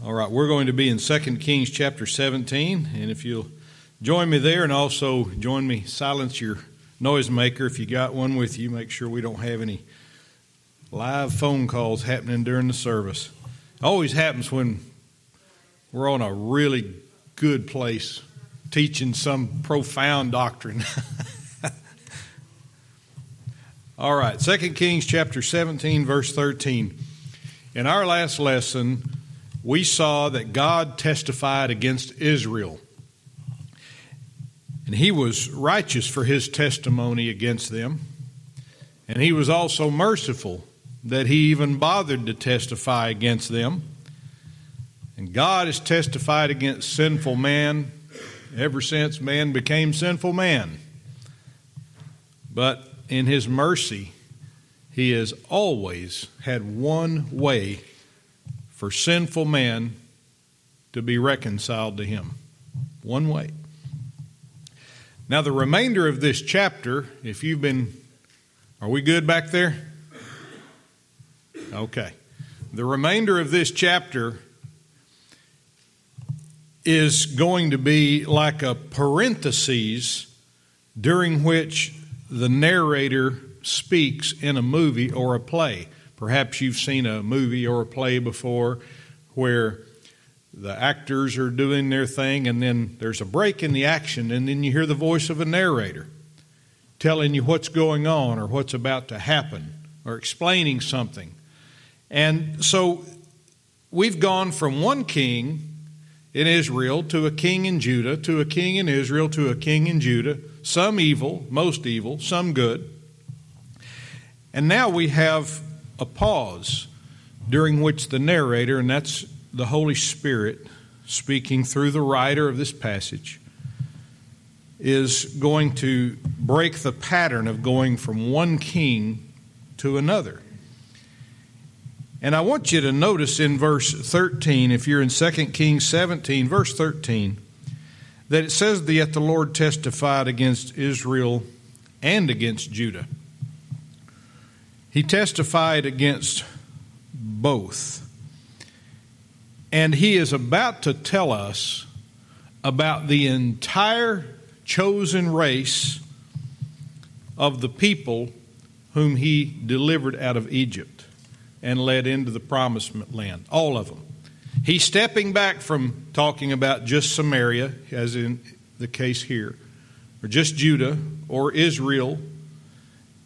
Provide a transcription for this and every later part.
All right, we're going to be in 2 Kings chapter 17, and if you'll join me there and also join me, silence your noisemaker if you got one with you. Make sure we don't have any live phone calls happening during the service. always happens when we're on a really good place teaching some profound doctrine. All right, 2 Kings chapter 17, verse 13. In our last lesson, we saw that God testified against Israel. And he was righteous for his testimony against them. And he was also merciful that he even bothered to testify against them. And God has testified against sinful man ever since man became sinful man. But in his mercy, he has always had one way for sinful man to be reconciled to him. One way. Now, the remainder of this chapter, if you've been, are we good back there? Okay. The remainder of this chapter is going to be like a parenthesis during which the narrator speaks in a movie or a play. Perhaps you've seen a movie or a play before where the actors are doing their thing and then there's a break in the action and then you hear the voice of a narrator telling you what's going on or what's about to happen or explaining something. And so we've gone from one king in Israel to a king in Judah to a king in Israel to a king in Judah, some evil, most evil, some good. And now we have a pause during which the narrator, and that's the Holy Spirit speaking through the writer of this passage, is going to break the pattern of going from one king to another. And I want you to notice in verse 13, if you're in 2 Kings 17, verse 13, that it says, Yet the Lord testified against Israel and against Judah. He testified against both. And he is about to tell us about the entire chosen race of the people whom he delivered out of Egypt and led into the promised land. All of them. He's stepping back from talking about just Samaria, as in the case here, or just Judah or Israel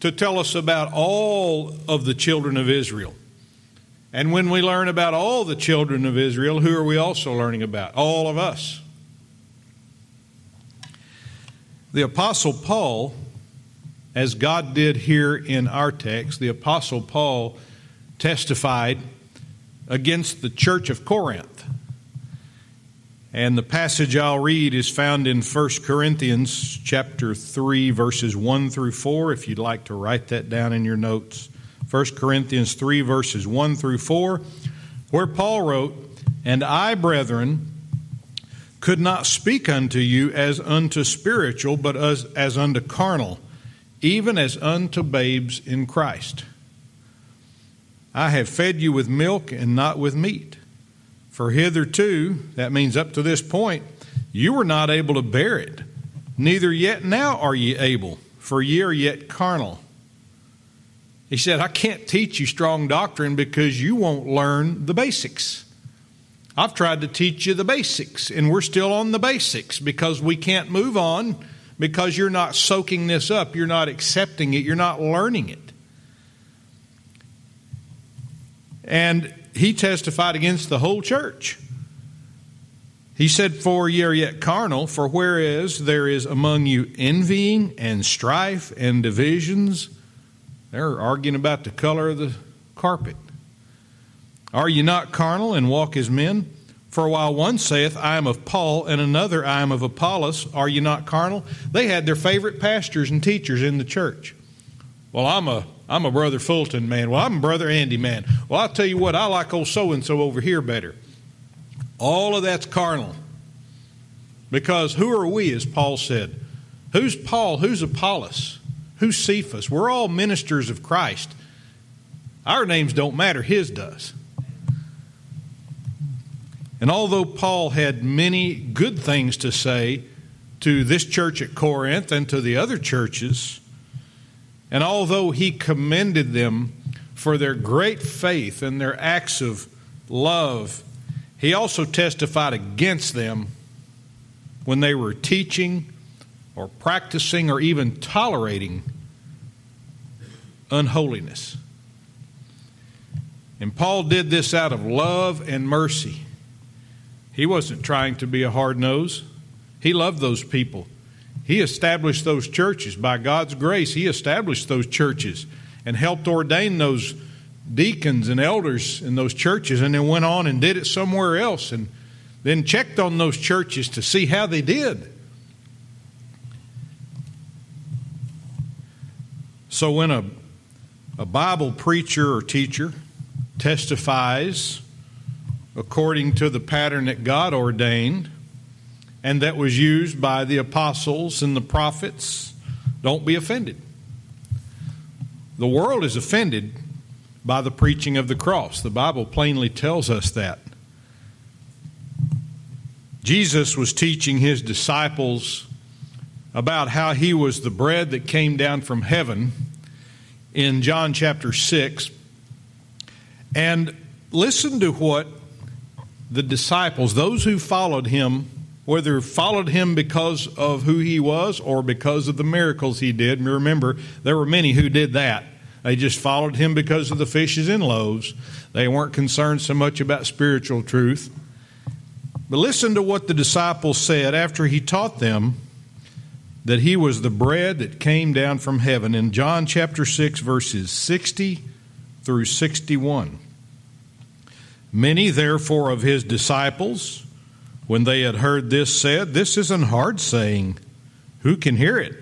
to tell us about all of the children of Israel. And when we learn about all the children of Israel, who are we also learning about? All of us. The Apostle Paul, as God did here in our text, the Apostle Paul testified against the church of Corinth. And the passage I'll read is found in 1 Corinthians chapter 3 verses 1 through 4 if you'd like to write that down in your notes. 1 Corinthians 3 verses 1 through 4 where Paul wrote, "And I, brethren, could not speak unto you as unto spiritual, but as, as unto carnal, even as unto babes in Christ. I have fed you with milk and not with meat." For hitherto, that means up to this point, you were not able to bear it, neither yet now are ye able, for ye are yet carnal. He said, I can't teach you strong doctrine because you won't learn the basics. I've tried to teach you the basics, and we're still on the basics because we can't move on because you're not soaking this up, you're not accepting it, you're not learning it. And he testified against the whole church. He said, For ye are yet carnal, for whereas there is among you envying and strife and divisions, they're arguing about the color of the carpet. Are ye not carnal and walk as men? For while one saith, I am of Paul, and another, I am of Apollos, are ye not carnal? They had their favorite pastors and teachers in the church. Well, I'm a I'm a brother Fulton man. Well, I'm a brother Andy man. Well, I'll tell you what, I like old so and so over here better. All of that's carnal. Because who are we, as Paul said? Who's Paul? Who's Apollos? Who's Cephas? We're all ministers of Christ. Our names don't matter, his does. And although Paul had many good things to say to this church at Corinth and to the other churches, and although he commended them for their great faith and their acts of love, he also testified against them when they were teaching or practicing or even tolerating unholiness. And Paul did this out of love and mercy. He wasn't trying to be a hard nose. He loved those people. He established those churches. By God's grace, He established those churches and helped ordain those deacons and elders in those churches and then went on and did it somewhere else and then checked on those churches to see how they did. So when a, a Bible preacher or teacher testifies according to the pattern that God ordained and that was used by the apostles and the prophets, don't be offended. The world is offended by the preaching of the cross. The Bible plainly tells us that. Jesus was teaching his disciples about how he was the bread that came down from heaven in John chapter 6. And listen to what the disciples, those who followed him, whether followed him because of who he was or because of the miracles he did. And remember, there were many who did that. They just followed him because of the fishes and loaves. They weren't concerned so much about spiritual truth. But listen to what the disciples said after he taught them that he was the bread that came down from heaven in John chapter 6, verses 60 through 61. Many, therefore, of his disciples, when they had heard this, said, This is an hard saying. Who can hear it?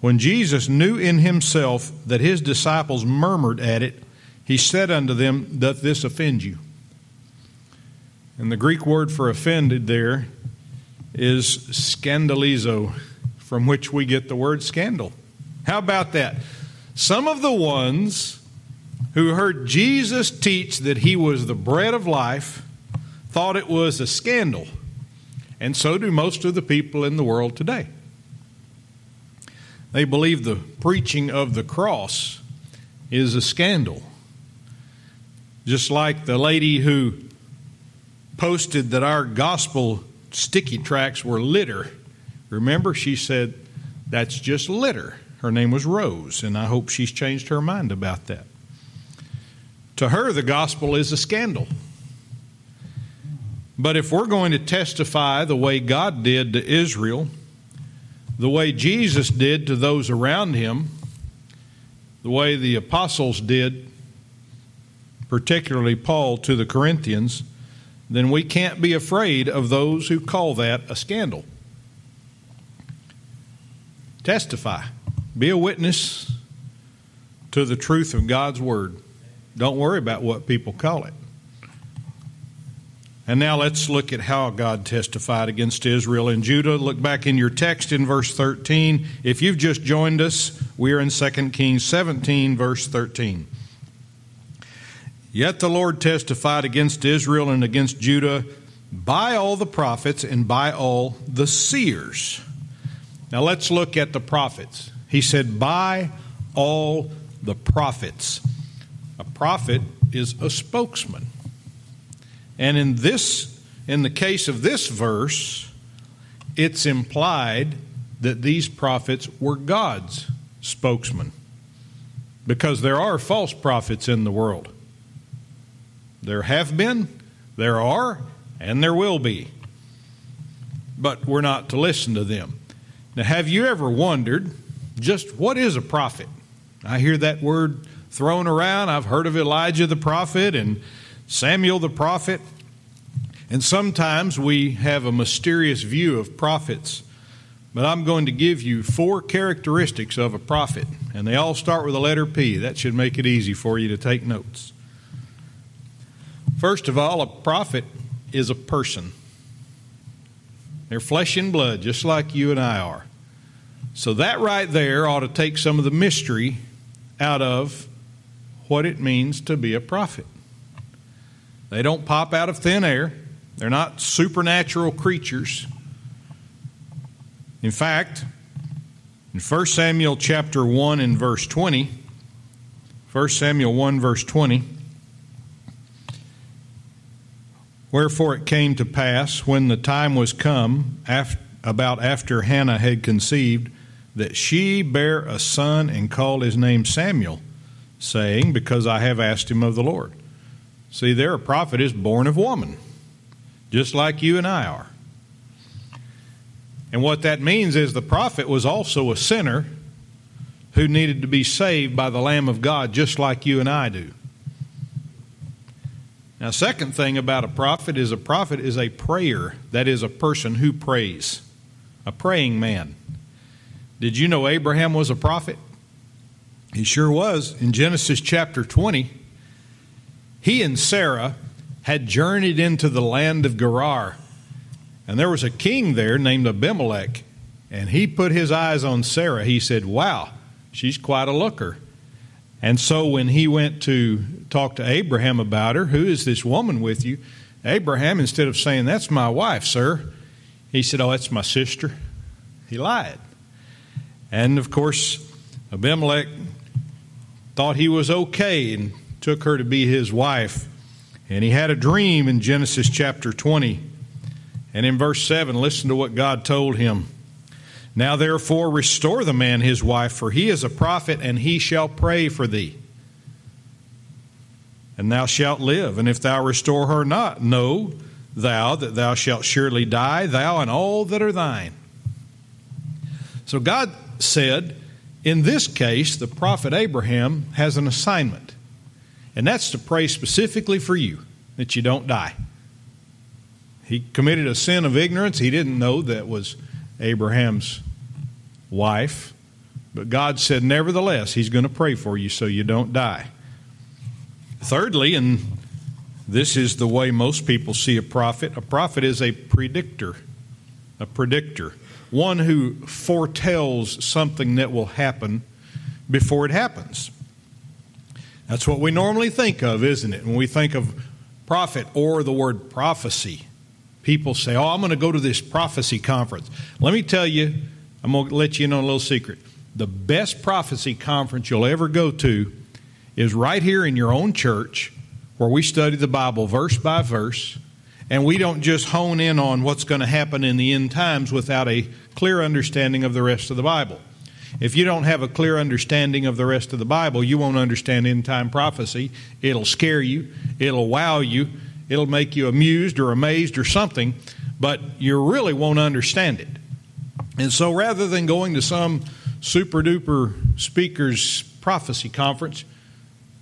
When Jesus knew in himself that his disciples murmured at it, he said unto them, Doth this offend you? And the Greek word for offended there is scandalizo, from which we get the word scandal. How about that? Some of the ones who heard Jesus teach that he was the bread of life thought it was a scandal. And so do most of the people in the world today. They believe the preaching of the cross is a scandal. Just like the lady who posted that our gospel sticky tracks were litter. Remember, she said, that's just litter. Her name was Rose, and I hope she's changed her mind about that. To her, the gospel is a scandal. But if we're going to testify the way God did to Israel, the way Jesus did to those around him, the way the apostles did, particularly Paul to the Corinthians, then we can't be afraid of those who call that a scandal. Testify, be a witness to the truth of God's Word. Don't worry about what people call it. And now let's look at how God testified against Israel and Judah. Look back in your text in verse 13. If you've just joined us, we are in 2 Kings 17, verse 13. Yet the Lord testified against Israel and against Judah by all the prophets and by all the seers. Now let's look at the prophets. He said, by all the prophets. A prophet is a spokesman. And in this in the case of this verse, it's implied that these prophets were God's spokesman. Because there are false prophets in the world. There have been, there are, and there will be. But we're not to listen to them. Now, have you ever wondered just what is a prophet? I hear that word thrown around. I've heard of Elijah the prophet and Samuel the prophet. And sometimes we have a mysterious view of prophets. But I'm going to give you four characteristics of a prophet, and they all start with the letter P. That should make it easy for you to take notes. First of all, a prophet is a person. They're flesh and blood, just like you and I are. So that right there ought to take some of the mystery out of what it means to be a prophet. They don't pop out of thin air. They're not supernatural creatures. In fact, in 1 Samuel chapter 1 and verse 20, 1 Samuel 1 verse 20, Wherefore it came to pass, when the time was come, after, about after Hannah had conceived, that she bare a son and called his name Samuel, saying, Because I have asked him of the Lord. See, there a prophet is born of woman, just like you and I are. And what that means is the prophet was also a sinner who needed to be saved by the Lamb of God, just like you and I do. Now, second thing about a prophet is a prophet is a prayer. That is a person who prays, a praying man. Did you know Abraham was a prophet? He sure was. In Genesis chapter 20, he and Sarah had journeyed into the land of Gerar. And there was a king there named Abimelech. And he put his eyes on Sarah. He said, Wow, she's quite a looker. And so when he went to talk to Abraham about her, who is this woman with you? Abraham, instead of saying, That's my wife, sir, he said, Oh, that's my sister. He lied. And of course, Abimelech thought he was okay and took her to be his wife. And he had a dream in Genesis chapter 20. And in verse 7, listen to what God told him. Now therefore restore the man his wife, for he is a prophet, and he shall pray for thee. And thou shalt live. And if thou restore her not, know thou that thou shalt surely die, thou and all that are thine. So God said, in this case, the prophet Abraham has an assignment, and that's to pray specifically for you that you don't die. He committed a sin of ignorance. He didn't know that was Abraham's wife. But God said, nevertheless, He's going to pray for you so you don't die. Thirdly, and this is the way most people see a prophet a prophet is a predictor. A predictor. One who foretells something that will happen before it happens. That's what we normally think of, isn't it? When we think of prophet or the word prophecy, people say, Oh, I'm going to go to this prophecy conference. Let me tell you, I'm going to let you in on a little secret. The best prophecy conference you'll ever go to is right here in your own church where we study the Bible verse by verse and we don't just hone in on what's going to happen in the end times without a clear understanding of the rest of the Bible. If you don't have a clear understanding of the rest of the Bible, you won't understand end time prophecy. It'll scare you, it'll wow you, it'll make you amused or amazed or something, but you really won't understand it. And so rather than going to some super duper speaker's prophecy conference,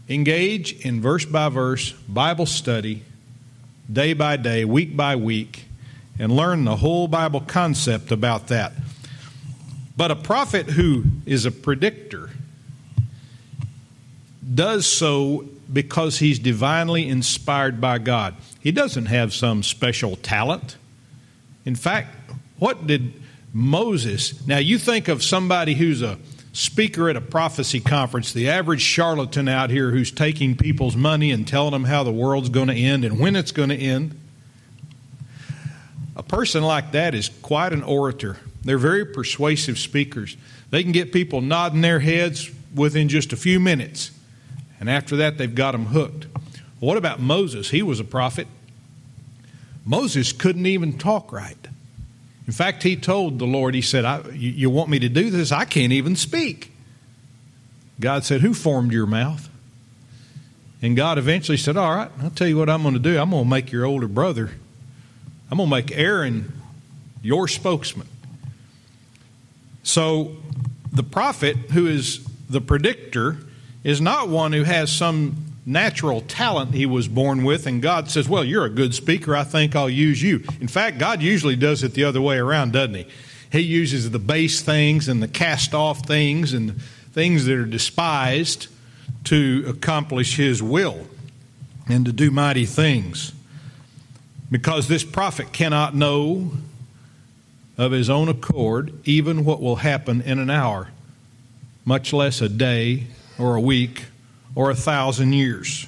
engage in verse by verse Bible study, day by day, week by week, and learn the whole Bible concept about that. But a prophet who is a predictor does so because he's divinely inspired by God. He doesn't have some special talent. In fact, what did Moses. Now, you think of somebody who's a speaker at a prophecy conference, the average charlatan out here who's taking people's money and telling them how the world's going to end and when it's going to end. A person like that is quite an orator. They're very persuasive speakers. They can get people nodding their heads within just a few minutes. And after that, they've got them hooked. What about Moses? He was a prophet. Moses couldn't even talk right. In fact, he told the Lord, He said, you, you want me to do this? I can't even speak. God said, Who formed your mouth? And God eventually said, All right, I'll tell you what I'm going to do. I'm going to make your older brother, I'm going to make Aaron your spokesman. So the prophet, who is the predictor, is not one who has some natural talent he was born with, and God says, Well, you're a good speaker. I think I'll use you. In fact, God usually does it the other way around, doesn't he? He uses the base things and the cast off things and things that are despised to accomplish his will and to do mighty things. Because this prophet cannot know of his own accord even what will happen in an hour, much less a day or a week or a thousand years.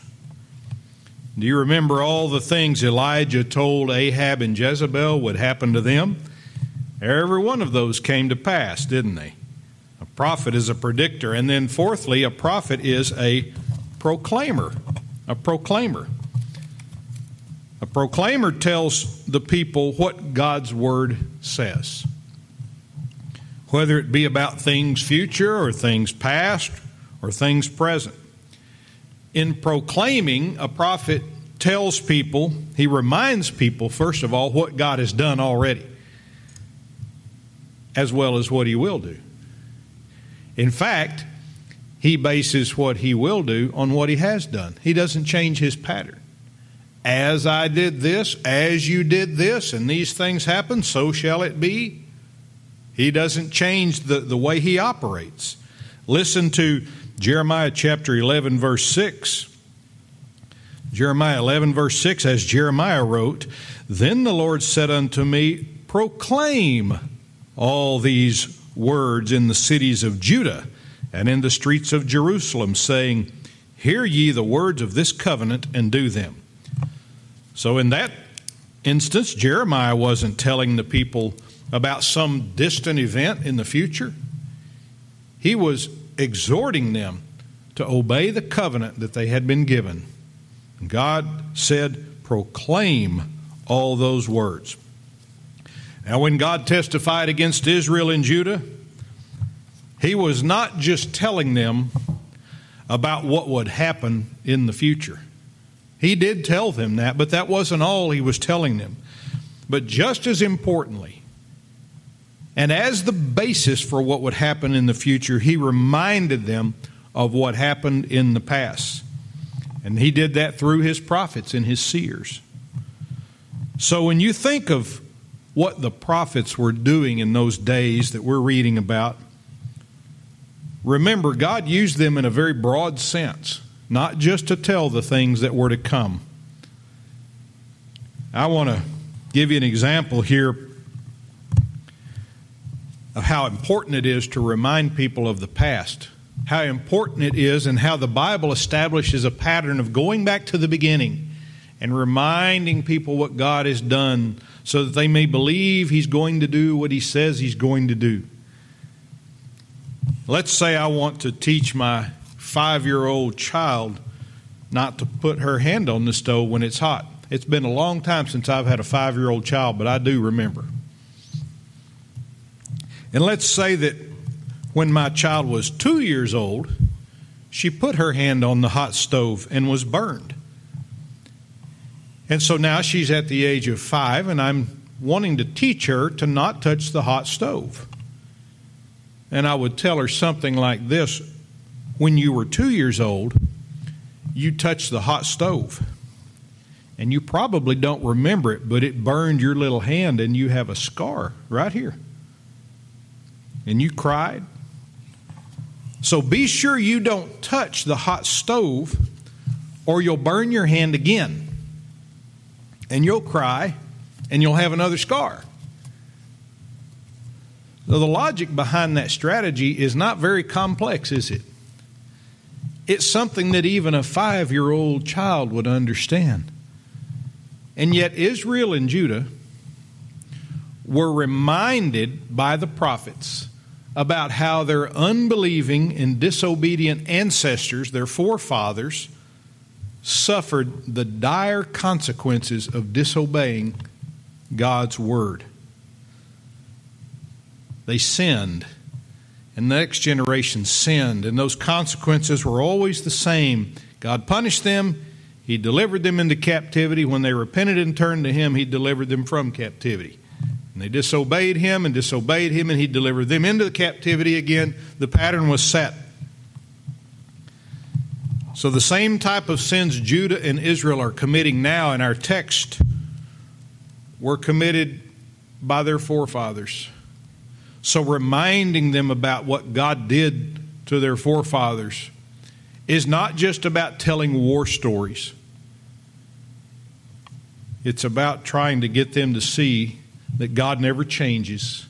Do you remember all the things Elijah told Ahab and Jezebel would happen to them? Every one of those came to pass, didn't they? A prophet is a predictor. And then, fourthly, a prophet is a proclaimer. A proclaimer. A proclaimer tells the people what God's word says. Whether it be about things future or things past or things present. In proclaiming, a prophet tells people, he reminds people, first of all, what God has done already, as well as what he will do. In fact, he bases what he will do on what he has done. He doesn't change his pattern. As I did this, as you did this, and these things happen, so shall it be. He doesn't change the, the way he operates. Listen to Jeremiah chapter 11, verse 6. Jeremiah 11, verse 6, as Jeremiah wrote, Then the Lord said unto me, Proclaim all these words in the cities of Judah and in the streets of Jerusalem, saying, Hear ye the words of this covenant and do them. So, in that instance, Jeremiah wasn't telling the people about some distant event in the future. He was exhorting them to obey the covenant that they had been given. God said, Proclaim all those words. Now, when God testified against Israel and Judah, he was not just telling them about what would happen in the future. He did tell them that, but that wasn't all he was telling them. But just as importantly, and as the basis for what would happen in the future, he reminded them of what happened in the past. And he did that through his prophets and his seers. So when you think of what the prophets were doing in those days that we're reading about, Remember, God used them in a very broad sense, not just to tell the things that were to come. I want to give you an example here of how important it is to remind people of the past, how important it is, and how the Bible establishes a pattern of going back to the beginning and reminding people what God has done so that they may believe He's going to do what He says He's going to do. Let's say I want to teach my five year old child not to put her hand on the stove when it's hot. It's been a long time since I've had a five year old child, but I do remember. And let's say that when my child was two years old, she put her hand on the hot stove and was burned. And so now she's at the age of five, and I'm wanting to teach her to not touch the hot stove and I would tell her something like this When you were two years old, you touched the hot stove. And you probably don't remember it, but it burned your little hand, and you have a scar right here. And you cried. So be sure you don't touch the hot stove, or you'll burn your hand again. And you'll cry, and you'll have another scar. Now, the logic behind that strategy is not very complex, is it? It's something that even a five year old child would understand. And yet, Israel and Judah were reminded by the prophets about how their unbelieving and disobedient ancestors, their forefathers, suffered the dire consequences of disobeying God's word. They sinned. And the next generation sinned. And those consequences were always the same. God punished them. He delivered them into captivity. When they repented and turned to Him, He delivered them from captivity. And they disobeyed Him and disobeyed Him, and He delivered them into the captivity again. The pattern was set. So the same type of sins Judah and Israel are committing now in our text were committed by their forefathers. So, reminding them about what God did to their forefathers is not just about telling war stories, it's about trying to get them to see that God never changes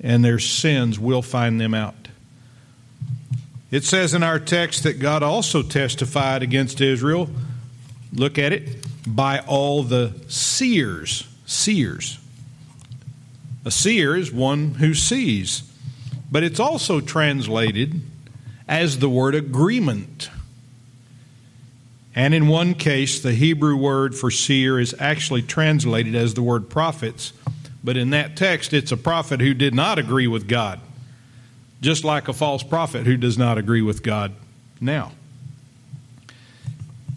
and their sins will find them out. It says in our text that God also testified against Israel Look at it. By all the seers. Seers. A seer is one who sees, but it's also translated as the word agreement. And in one case, the Hebrew word for seer is actually translated as the word prophets, but in that text, it's a prophet who did not agree with God, just like a false prophet who does not agree with God now.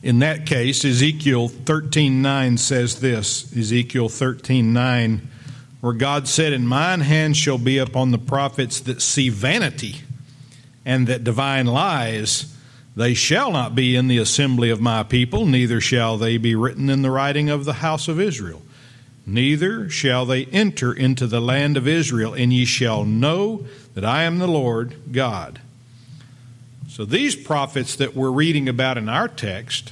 In that case, Ezekiel 13:9 says this, Ezekiel 13:9, where God said, "In mine hand shall be upon the prophets that see vanity and that divine lies. They shall not be in the assembly of my people, neither shall they be written in the writing of the house of Israel. Neither shall they enter into the land of Israel, and ye shall know that I am the Lord God." So these prophets that we're reading about in our text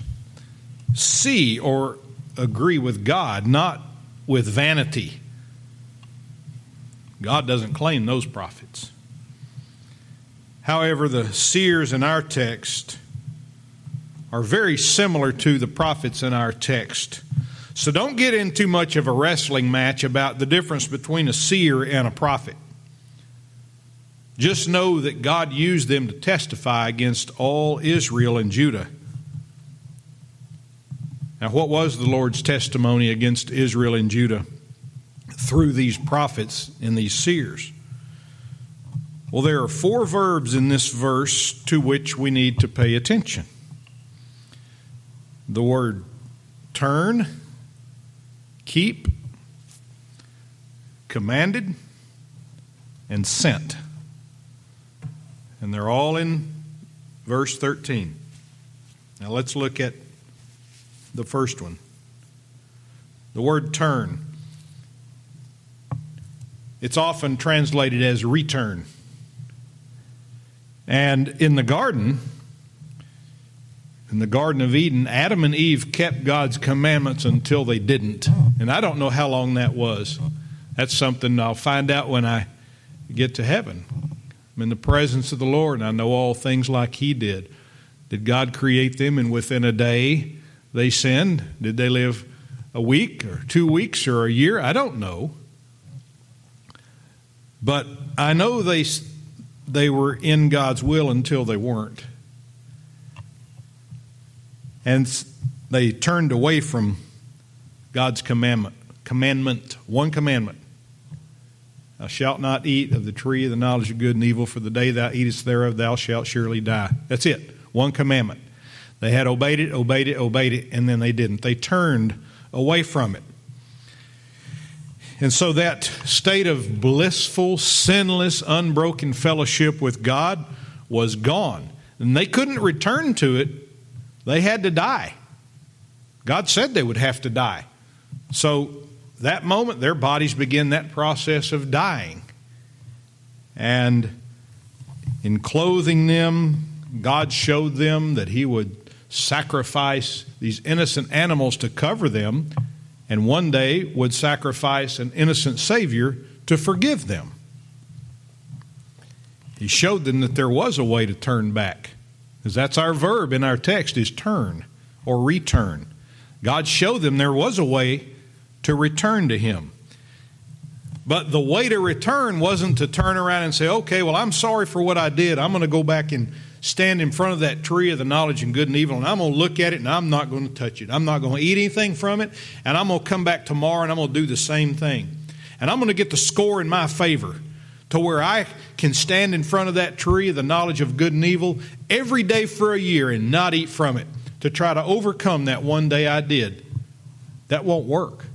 see or agree with God, not with vanity. God doesn't claim those prophets. However, the seers in our text are very similar to the prophets in our text. So don't get in too much of a wrestling match about the difference between a seer and a prophet. Just know that God used them to testify against all Israel and Judah. Now, what was the Lord's testimony against Israel and Judah through these prophets and these seers? Well, there are four verbs in this verse to which we need to pay attention the word turn, keep, commanded, and sent. And they're all in verse 13. Now let's look at the first one. The word turn. It's often translated as return. And in the garden, in the Garden of Eden, Adam and Eve kept God's commandments until they didn't. And I don't know how long that was. That's something I'll find out when I get to heaven. I'm in the presence of the Lord, and I know all things like He did. Did God create them, and within a day they sinned? Did they live a week, or two weeks, or a year? I don't know. But I know they, they were in God's will until they weren't. And they turned away from God's commandment. Commandment, one commandment. Thou shalt not eat of the tree of the knowledge of good and evil, for the day thou eatest thereof, thou shalt surely die. That's it. One commandment. They had obeyed it, obeyed it, obeyed it, and then they didn't. They turned away from it. And so that state of blissful, sinless, unbroken fellowship with God was gone. And they couldn't return to it. They had to die. God said they would have to die. So that moment, their bodies begin that process of dying. And in clothing them, God showed them that He would sacrifice these innocent animals to cover them, and one day would sacrifice an innocent Savior to forgive them. He showed them that there was a way to turn back, because that's our verb in our text is turn or return. God showed them there was a way to return to Him. But the way to return wasn't to turn around and say, okay, well, I'm sorry for what I did. I'm going to go back and stand in front of that tree of the knowledge and good and evil, and I'm going to look at it and I'm not going to touch it. I'm not going to eat anything from it, and I'm going to come back tomorrow and I'm going to do the same thing. And I'm going to get the score in my favor to where I can stand in front of that tree of the knowledge of good and evil every day for a year and not eat from it to try to overcome that one day I did. That won't work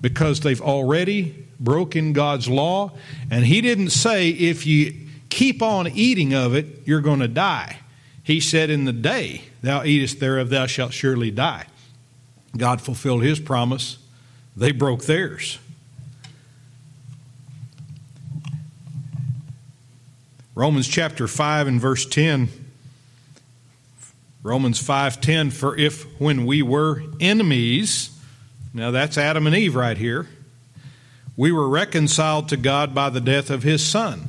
because they've already broken God's law. And He didn't say if you keep on eating of it, you're going to die. He said, In the day thou eatest thereof, thou shalt surely die. God fulfilled His promise, they broke theirs. Romans chapter 5 and verse 10 Romans 5:10 for if when we were enemies now that's Adam and Eve right here. We were reconciled to God by the death of his Son.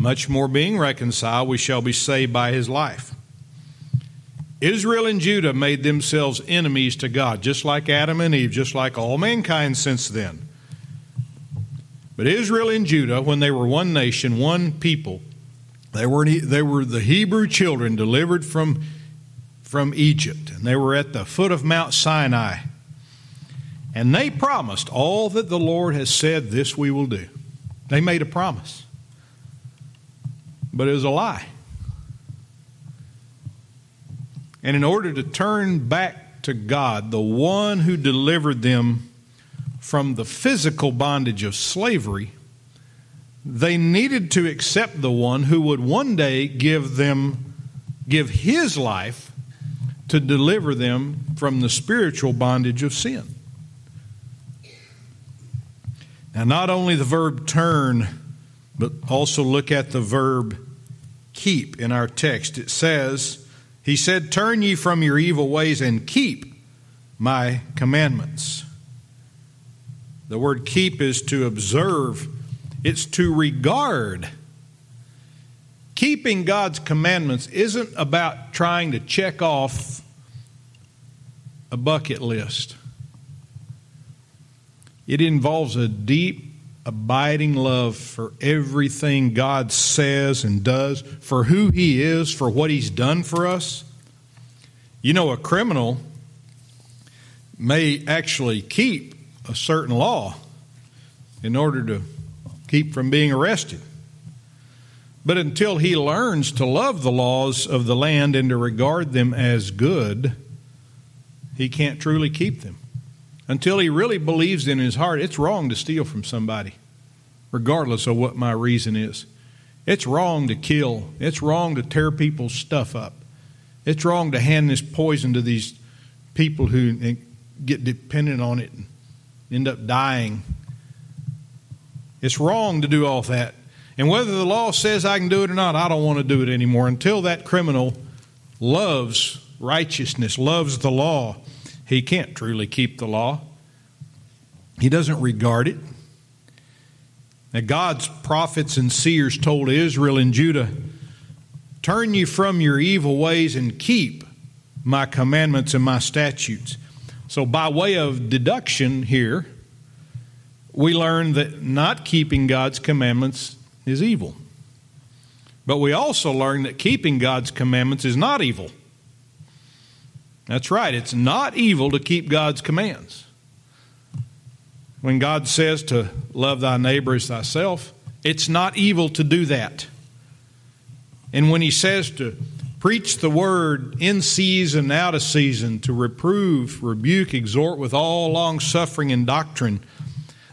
Much more being reconciled, we shall be saved by his life. Israel and Judah made themselves enemies to God, just like Adam and Eve, just like all mankind since then. But Israel and Judah, when they were one nation, one people, they were, they were the Hebrew children delivered from, from Egypt, and they were at the foot of Mount Sinai. And they promised all that the Lord has said, this we will do. They made a promise. But it was a lie. And in order to turn back to God, the one who delivered them from the physical bondage of slavery, they needed to accept the one who would one day give them give his life to deliver them from the spiritual bondage of sin. Now not only the verb turn, but also look at the verb keep in our text. It says, he said, Turn ye from your evil ways and keep my commandments. The word keep is to observe, it's to regard. Keeping God's commandments isn't about trying to check off a bucket list. It involves a deep abiding love for everything God says and does, for who He is, for what He's done for us. You know, a criminal may actually keep a certain law in order to keep from being arrested. But until he learns to love the laws of the land and to regard them as good, he can't truly keep them until he really believes in his heart it's wrong to steal from somebody, regardless of what my reason is. It's wrong to kill, it's wrong to tear people's stuff up, it's wrong to hand this poison to these people who get dependent on it and end up dying. It's wrong to do all that. And whether the law says I can do it or not, I don't want to do it anymore until that criminal loves righteousness, loves the law he can't truly keep the law, he doesn't regard it. Now, God's prophets and seers told Israel and Judah, Turn you from your evil ways and keep my commandments and my statutes. So, by way of deduction here, we learn that not keeping God's commandments is evil. But we also learn that keeping God's commandments is not evil. That's right, it's not evil to keep God's commands. When God says to love thy neighbor as thyself, it's not evil to do that. And when he says to preach the word in season, out of season, to reprove, rebuke, exhort with all long suffering and doctrine,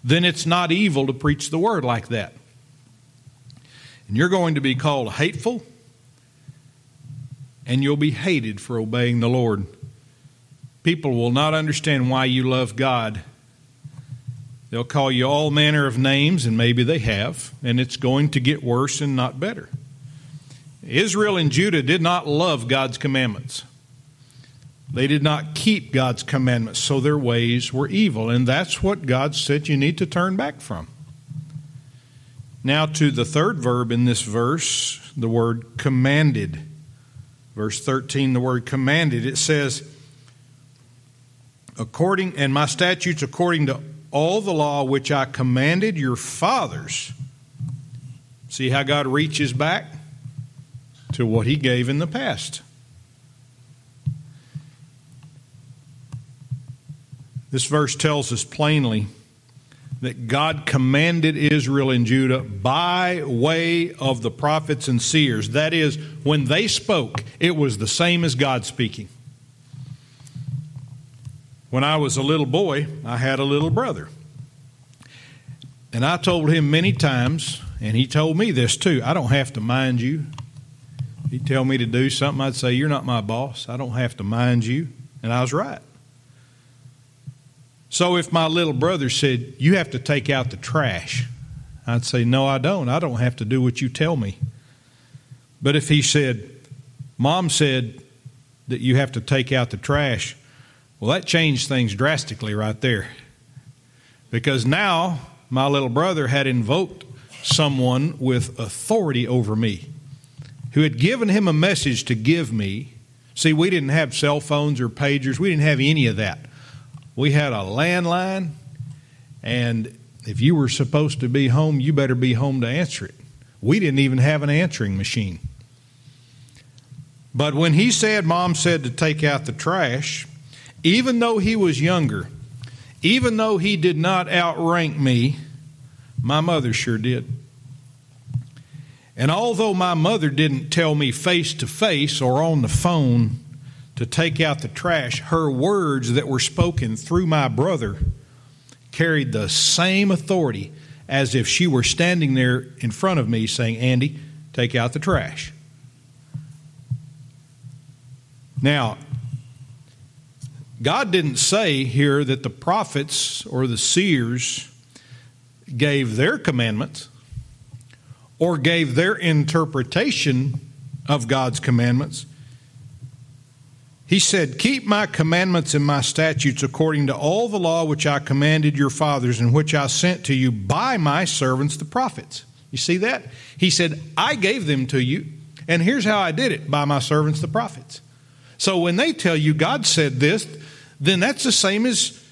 then it's not evil to preach the word like that. And you're going to be called hateful, and you'll be hated for obeying the Lord. People will not understand why you love God. They'll call you all manner of names, and maybe they have, and it's going to get worse and not better. Israel and Judah did not love God's commandments. They did not keep God's commandments, so their ways were evil, and that's what God said you need to turn back from. Now, to the third verb in this verse, the word commanded. Verse 13, the word commanded, it says, according and my statutes according to all the law which I commanded your fathers. See how God reaches back to what he gave in the past. This verse tells us plainly that God commanded Israel and Judah by way of the prophets and seers. That is, when they spoke, it was the same as God speaking. When I was a little boy, I had a little brother. And I told him many times, and he told me this too I don't have to mind you. He'd tell me to do something, I'd say, You're not my boss. I don't have to mind you. And I was right. So if my little brother said, You have to take out the trash, I'd say, No, I don't. I don't have to do what you tell me. But if he said, Mom said that you have to take out the trash, well, that changed things drastically right there. Because now my little brother had invoked someone with authority over me who had given him a message to give me See, we didn't have cell phones or pagers, we didn't have any of that. We had a landline, and if you were supposed to be home, you better be home to answer it. We didn't even have an answering machine. But when he said, Mom said to take out the trash, even though he was younger, even though he did not outrank me, my mother sure did. And although my mother didn't tell me face to face or on the phone to take out the trash, her words that were spoken through my brother carried the same authority as if she were standing there in front of me saying, Andy, take out the trash. Now, God didn't say here that the prophets or the seers gave their commandments or gave their interpretation of God's commandments. He said, Keep my commandments and my statutes according to all the law which I commanded your fathers and which I sent to you by my servants the prophets. You see that? He said, I gave them to you, and here's how I did it by my servants the prophets. So when they tell you God said this, then that's the same as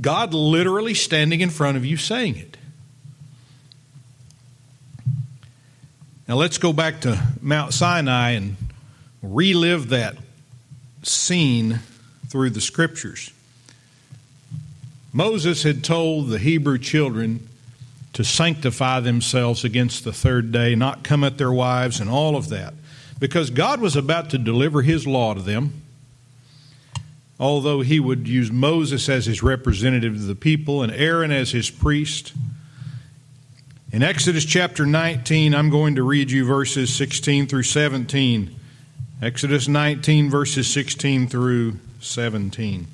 God literally standing in front of you saying it. Now let's go back to Mount Sinai and relive that scene through the scriptures. Moses had told the Hebrew children to sanctify themselves against the third day, not come at their wives, and all of that, because God was about to deliver his law to them. Although he would use Moses as his representative of the people and Aaron as his priest. In Exodus chapter 19, I'm going to read you verses 16 through 17. Exodus 19, verses 16 through 17.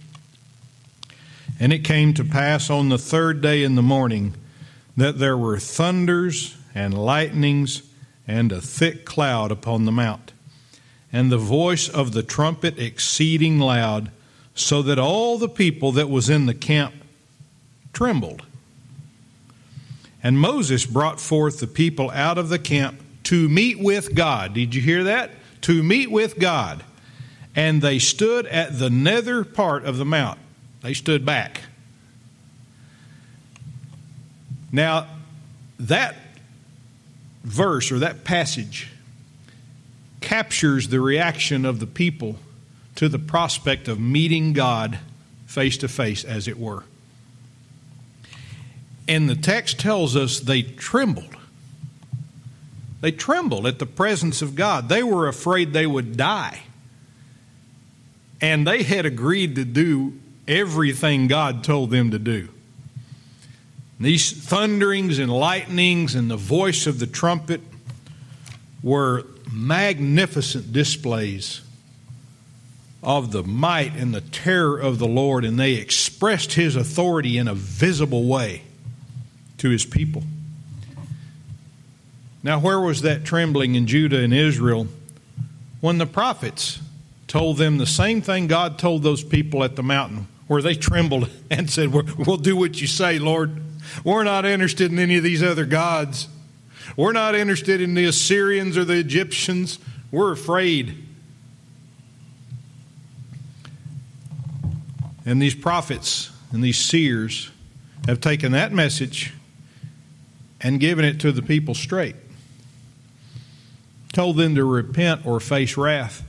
And it came to pass on the third day in the morning that there were thunders and lightnings and a thick cloud upon the mount, and the voice of the trumpet exceeding loud, so that all the people that was in the camp trembled. And Moses brought forth the people out of the camp to meet with God. Did you hear that? To meet with God. And they stood at the nether part of the mount. They stood back. Now, that verse or that passage captures the reaction of the people to the prospect of meeting God face to face, as it were. And the text tells us they trembled. They trembled at the presence of God. They were afraid they would die. And they had agreed to do everything God told them to do. These thunderings and lightnings and the voice of the trumpet were magnificent displays of the might and the terror of the Lord, and they expressed His authority in a visible way to his people. Now, where was that trembling in Judah and Israel when the prophets told them the same thing God told those people at the mountain, where they trembled and said, We'll do what you say, Lord. We're not interested in any of these other gods. We're not interested in the Assyrians or the Egyptians. We're afraid. And these prophets and these seers have taken that message and given it to the people straight. Told them to repent or face wrath.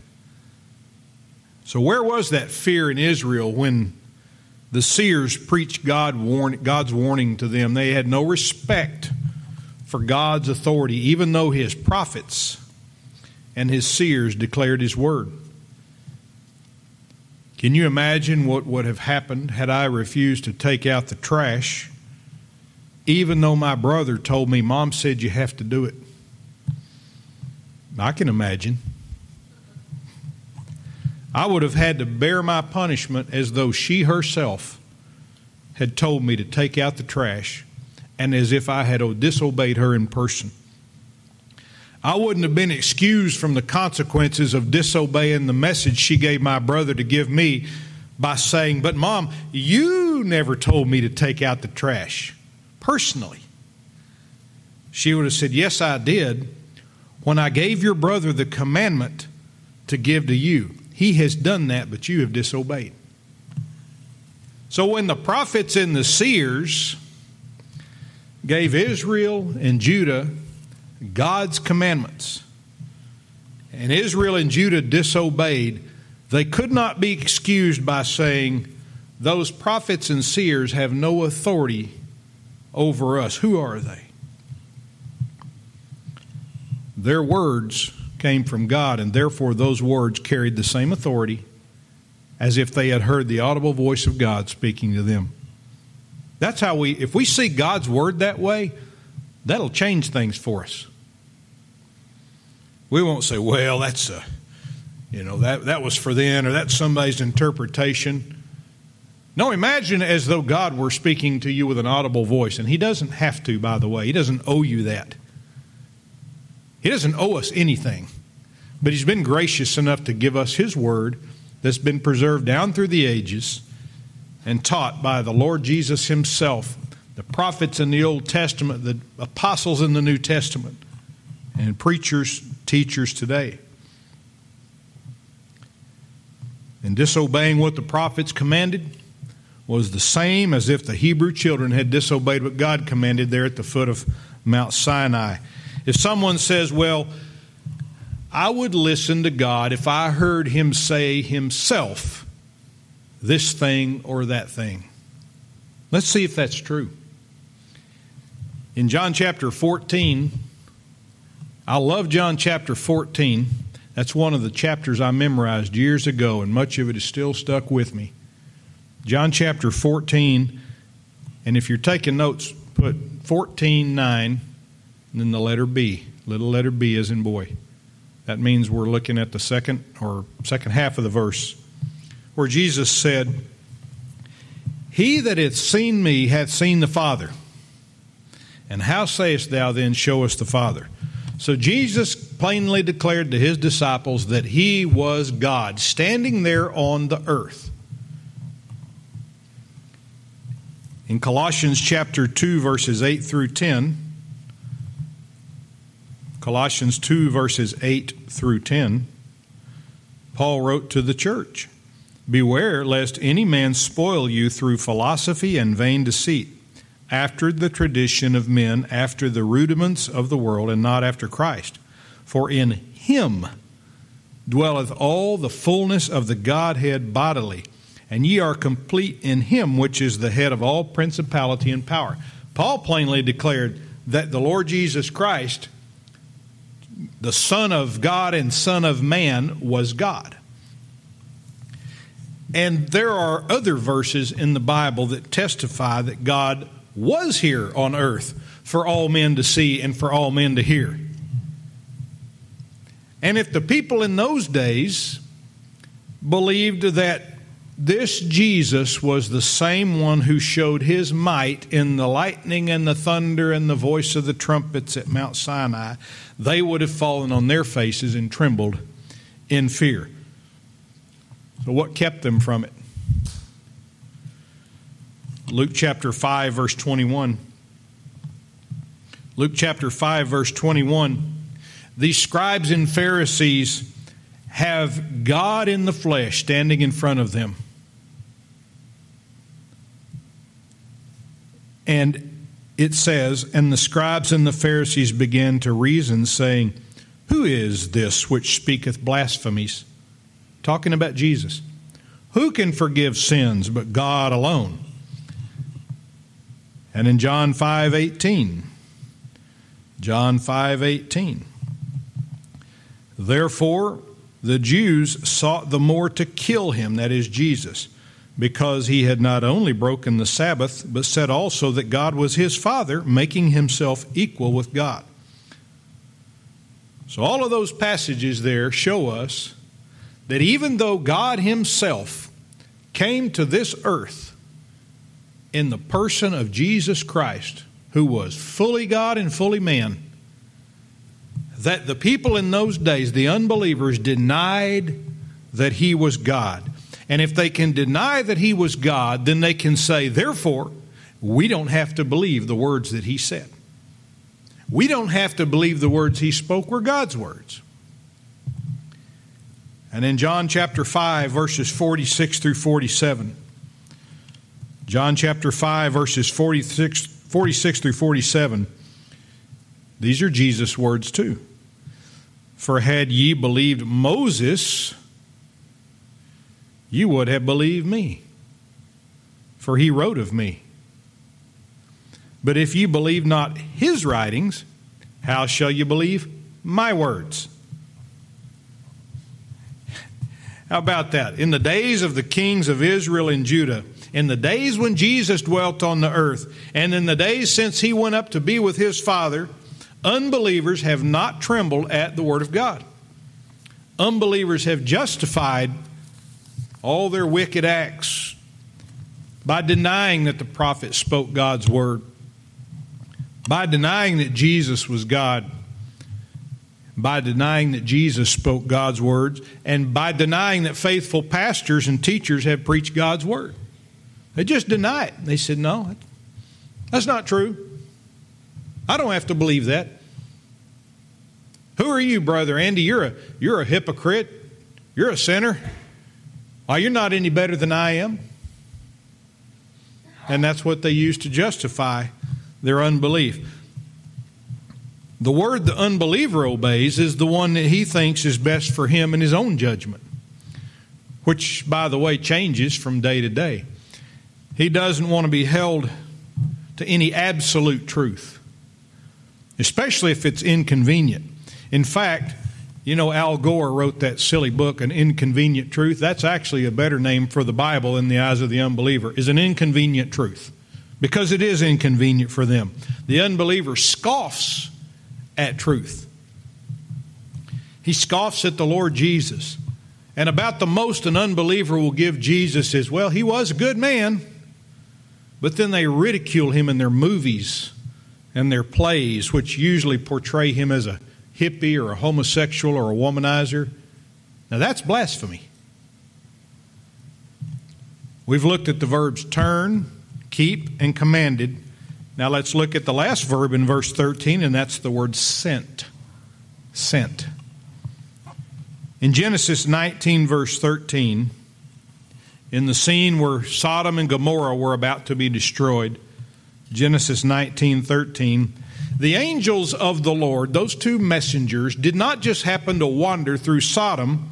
So, where was that fear in Israel when the seers preached God warn, God's warning to them? They had no respect for God's authority, even though his prophets and his seers declared his word. Can you imagine what would have happened had I refused to take out the trash even though my brother told me, Mom said you have to do it. I can imagine. I would have had to bear my punishment as though she herself had told me to take out the trash and as if I had disobeyed her in person. I wouldn't have been excused from the consequences of disobeying the message she gave my brother to give me by saying, But mom, you never told me to take out the trash personally. She would have said, Yes, I did, when I gave your brother the commandment to give to you. He has done that, but you have disobeyed. So when the prophets and the seers gave Israel and Judah God's commandments, and Israel and Judah disobeyed, they could not be excused by saying, Those prophets and seers have no authority over us. Who are they? Their words came from God, and therefore those words carried the same authority as if they had heard the audible voice of God speaking to them. That's how we, if we see God's word that way, that'll change things for us. We won't say, well, that's a, you know, that, that was for then or that's somebody's interpretation. No, imagine as though God were speaking to you with an audible voice, and He doesn't have to, by the way. He doesn't owe you that. He doesn't owe us anything. But He's been gracious enough to give us His word that's been preserved down through the ages and taught by the Lord Jesus Himself, the prophets in the Old Testament, the apostles in the New Testament, and preachers teachers today. And disobeying what the prophets commanded was the same as if the Hebrew children had disobeyed what God commanded there at the foot of Mount Sinai. If someone says, Well, I would listen to God if I heard Him say Himself this thing or that thing. Let's see if that's true. In John chapter 14, I love John chapter 14. That's one of the chapters I memorized years ago, and much of it is still stuck with me. John chapter 14, and if you're taking notes, put 14 9, and then the letter B. Little letter B is in boy. That means we're looking at the second or second half of the verse where Jesus said, He that hath seen me hath seen the Father. And how sayest thou then, Show us the Father? So Jesus plainly declared to his disciples that he was God, standing there on the earth. In Colossians chapter 2, verses 8 through 10, Colossians 2, verses 8 through 10, Paul wrote to the church Beware lest any man spoil you through philosophy and vain deceit after the tradition of men, after the rudiments of the world, and not after Christ. For in him dwelleth all the fullness of the Godhead bodily, and ye are complete in him which is the head of all principality and power. Paul plainly declared that the Lord Jesus Christ, the Son of God and Son of man, was God. And there are other verses in the Bible that testify that God was here on earth for all men to see and for all men to hear. And if the people in those days believed that this Jesus was the same one who showed his might in the lightning and the thunder and the voice of the trumpets at Mount Sinai, they would have fallen on their faces and trembled in fear. So, what kept them from it? Luke chapter 5, verse 21. Luke chapter 5, verse 21. These scribes and Pharisees have God in the flesh standing in front of them. And it says, And the scribes and the Pharisees began to reason, saying, Who is this which speaketh blasphemies? Talking about Jesus. Who can forgive sins but God alone? And in John 5:18, John 5:18. Therefore the Jews sought the more to kill him, that is Jesus, because he had not only broken the Sabbath, but said also that God was his Father, making himself equal with God. So, all of those passages there show us that even though God Himself came to this earth in the person of Jesus Christ, who was fully God and fully man, that the people in those days, the unbelievers, denied that he was God. And if they can deny that he was God, then they can say, therefore, we don't have to believe the words that he said. We don't have to believe the words he spoke were God's words. And in John chapter 5, verses 46 through 47. John chapter 5, verses 46, 46 through 47. These are Jesus' words too. For had ye believed Moses, you would have believed me, for he wrote of me. But if you believe not his writings, how shall you believe my words? How about that? In the days of the kings of Israel and Judah, in the days when Jesus dwelt on the earth, and in the days since he went up to be with his Father, unbelievers have not trembled at the Word of God. Unbelievers have justified all their wicked acts by denying that the prophet spoke God's Word, by denying that Jesus was God by denying that Jesus spoke God's words and by denying that faithful pastors and teachers have preached God's word. They just deny it. They said, No, that's not true. I don't have to believe that. Who are you, brother Andy? You're a, you're a hypocrite. You're a sinner. Why, you're not any better than I am. And that's what they use to justify their unbelief. The word the unbeliever obeys is the one that he thinks is best for him in his own judgment, which, by the way, changes from day to day. He doesn't want to be held to any absolute truth, especially if it's inconvenient. In fact, you know, Al Gore wrote that silly book, An Inconvenient Truth. That's actually a better name for the Bible in the eyes of the unbeliever, is an inconvenient truth. Because it is inconvenient for them. The unbeliever scoffs at truth. He scoffs at the Lord Jesus. And about the most an unbeliever will give Jesus is, well, he was a good man, but then they ridicule him in their movies and their plays, which usually portray him as a hippie or a homosexual or a womanizer. Now that's blasphemy. We've looked at the verbs turn, keep, and commanded. Now let's look at the last verb in verse 13, and that's the word sent. Sent. In Genesis 19, verse 13, in the scene where Sodom and Gomorrah were about to be destroyed, Genesis 19, 13, the angels of the Lord, those two messengers, did not just happen to wander through Sodom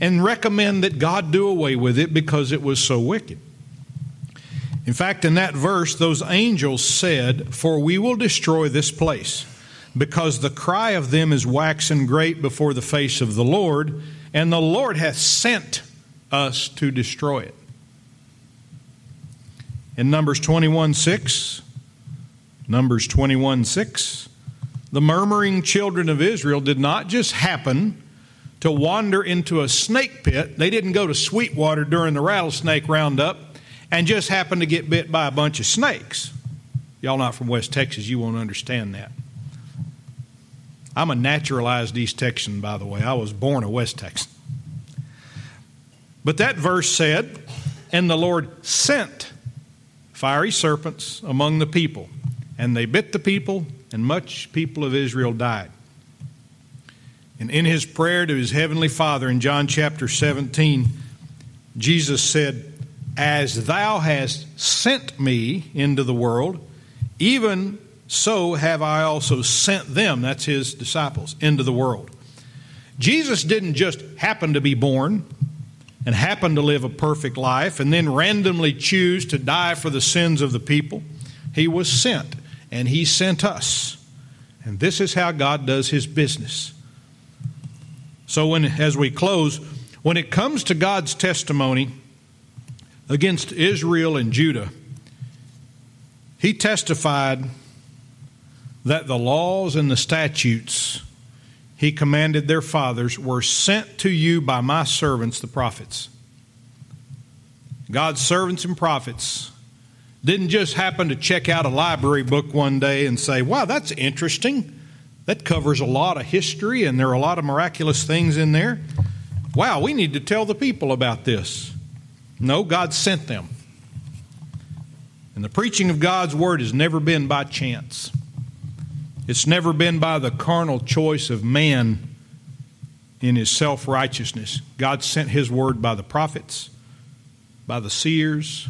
and recommend that God do away with it because it was so wicked. In fact, in that verse, those angels said, For we will destroy this place, because the cry of them is waxen great before the face of the Lord, and the Lord hath sent us to destroy it. In Numbers 21 6, Numbers 21 6, the murmuring children of Israel did not just happen to wander into a snake pit. They didn't go to Sweetwater during the rattlesnake roundup and just happened to get bit by a bunch of snakes. Y'all not from West Texas, you won't understand that. I'm a naturalized East Texan, by the way. I was born a West Texan. But that verse said, And the Lord sent fiery serpents among the people, and they bit the people, and much people of Israel died. And in his prayer to his heavenly Father in John chapter 17, Jesus said, as thou hast sent me into the world, even so have I also sent them, that's his disciples, into the world. Jesus didn't just happen to be born and happen to live a perfect life and then randomly choose to die for the sins of the people. He was sent, and he sent us. And this is how God does his business. So when as we close, when it comes to God's testimony, against Israel and Judah, he testified that the laws and the statutes he commanded their fathers were sent to you by my servants, the prophets. God's servants and prophets didn't just happen to check out a library book one day and say, wow, that's interesting. That covers a lot of history and there are a lot of miraculous things in there. Wow, we need to tell the people about this. No, God sent them. And the preaching of God's word has never been by chance. It's never been by the carnal choice of man in his self righteousness. God sent his word by the prophets, by the seers,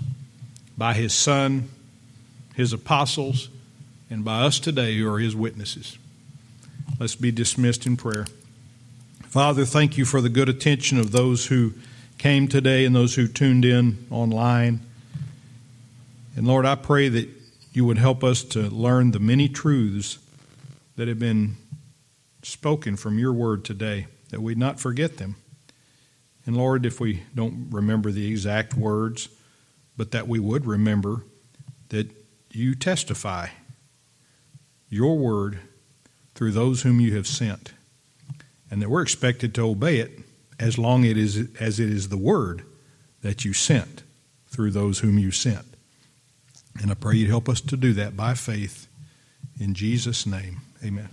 by his son, his apostles, and by us today who are his witnesses. Let's be dismissed in prayer. Father, thank you for the good attention of those who came today and those who tuned in online. And Lord, I pray that you would help us to learn the many truths that have been spoken from your word today, that we not forget them. And Lord, if we don't remember the exact words, but that we would remember that you testify your word through those whom you have sent, and that we're expected to obey it as long it is, as it is the word that you sent through those whom you sent. And I pray you help us to do that by faith. In Jesus' name, amen.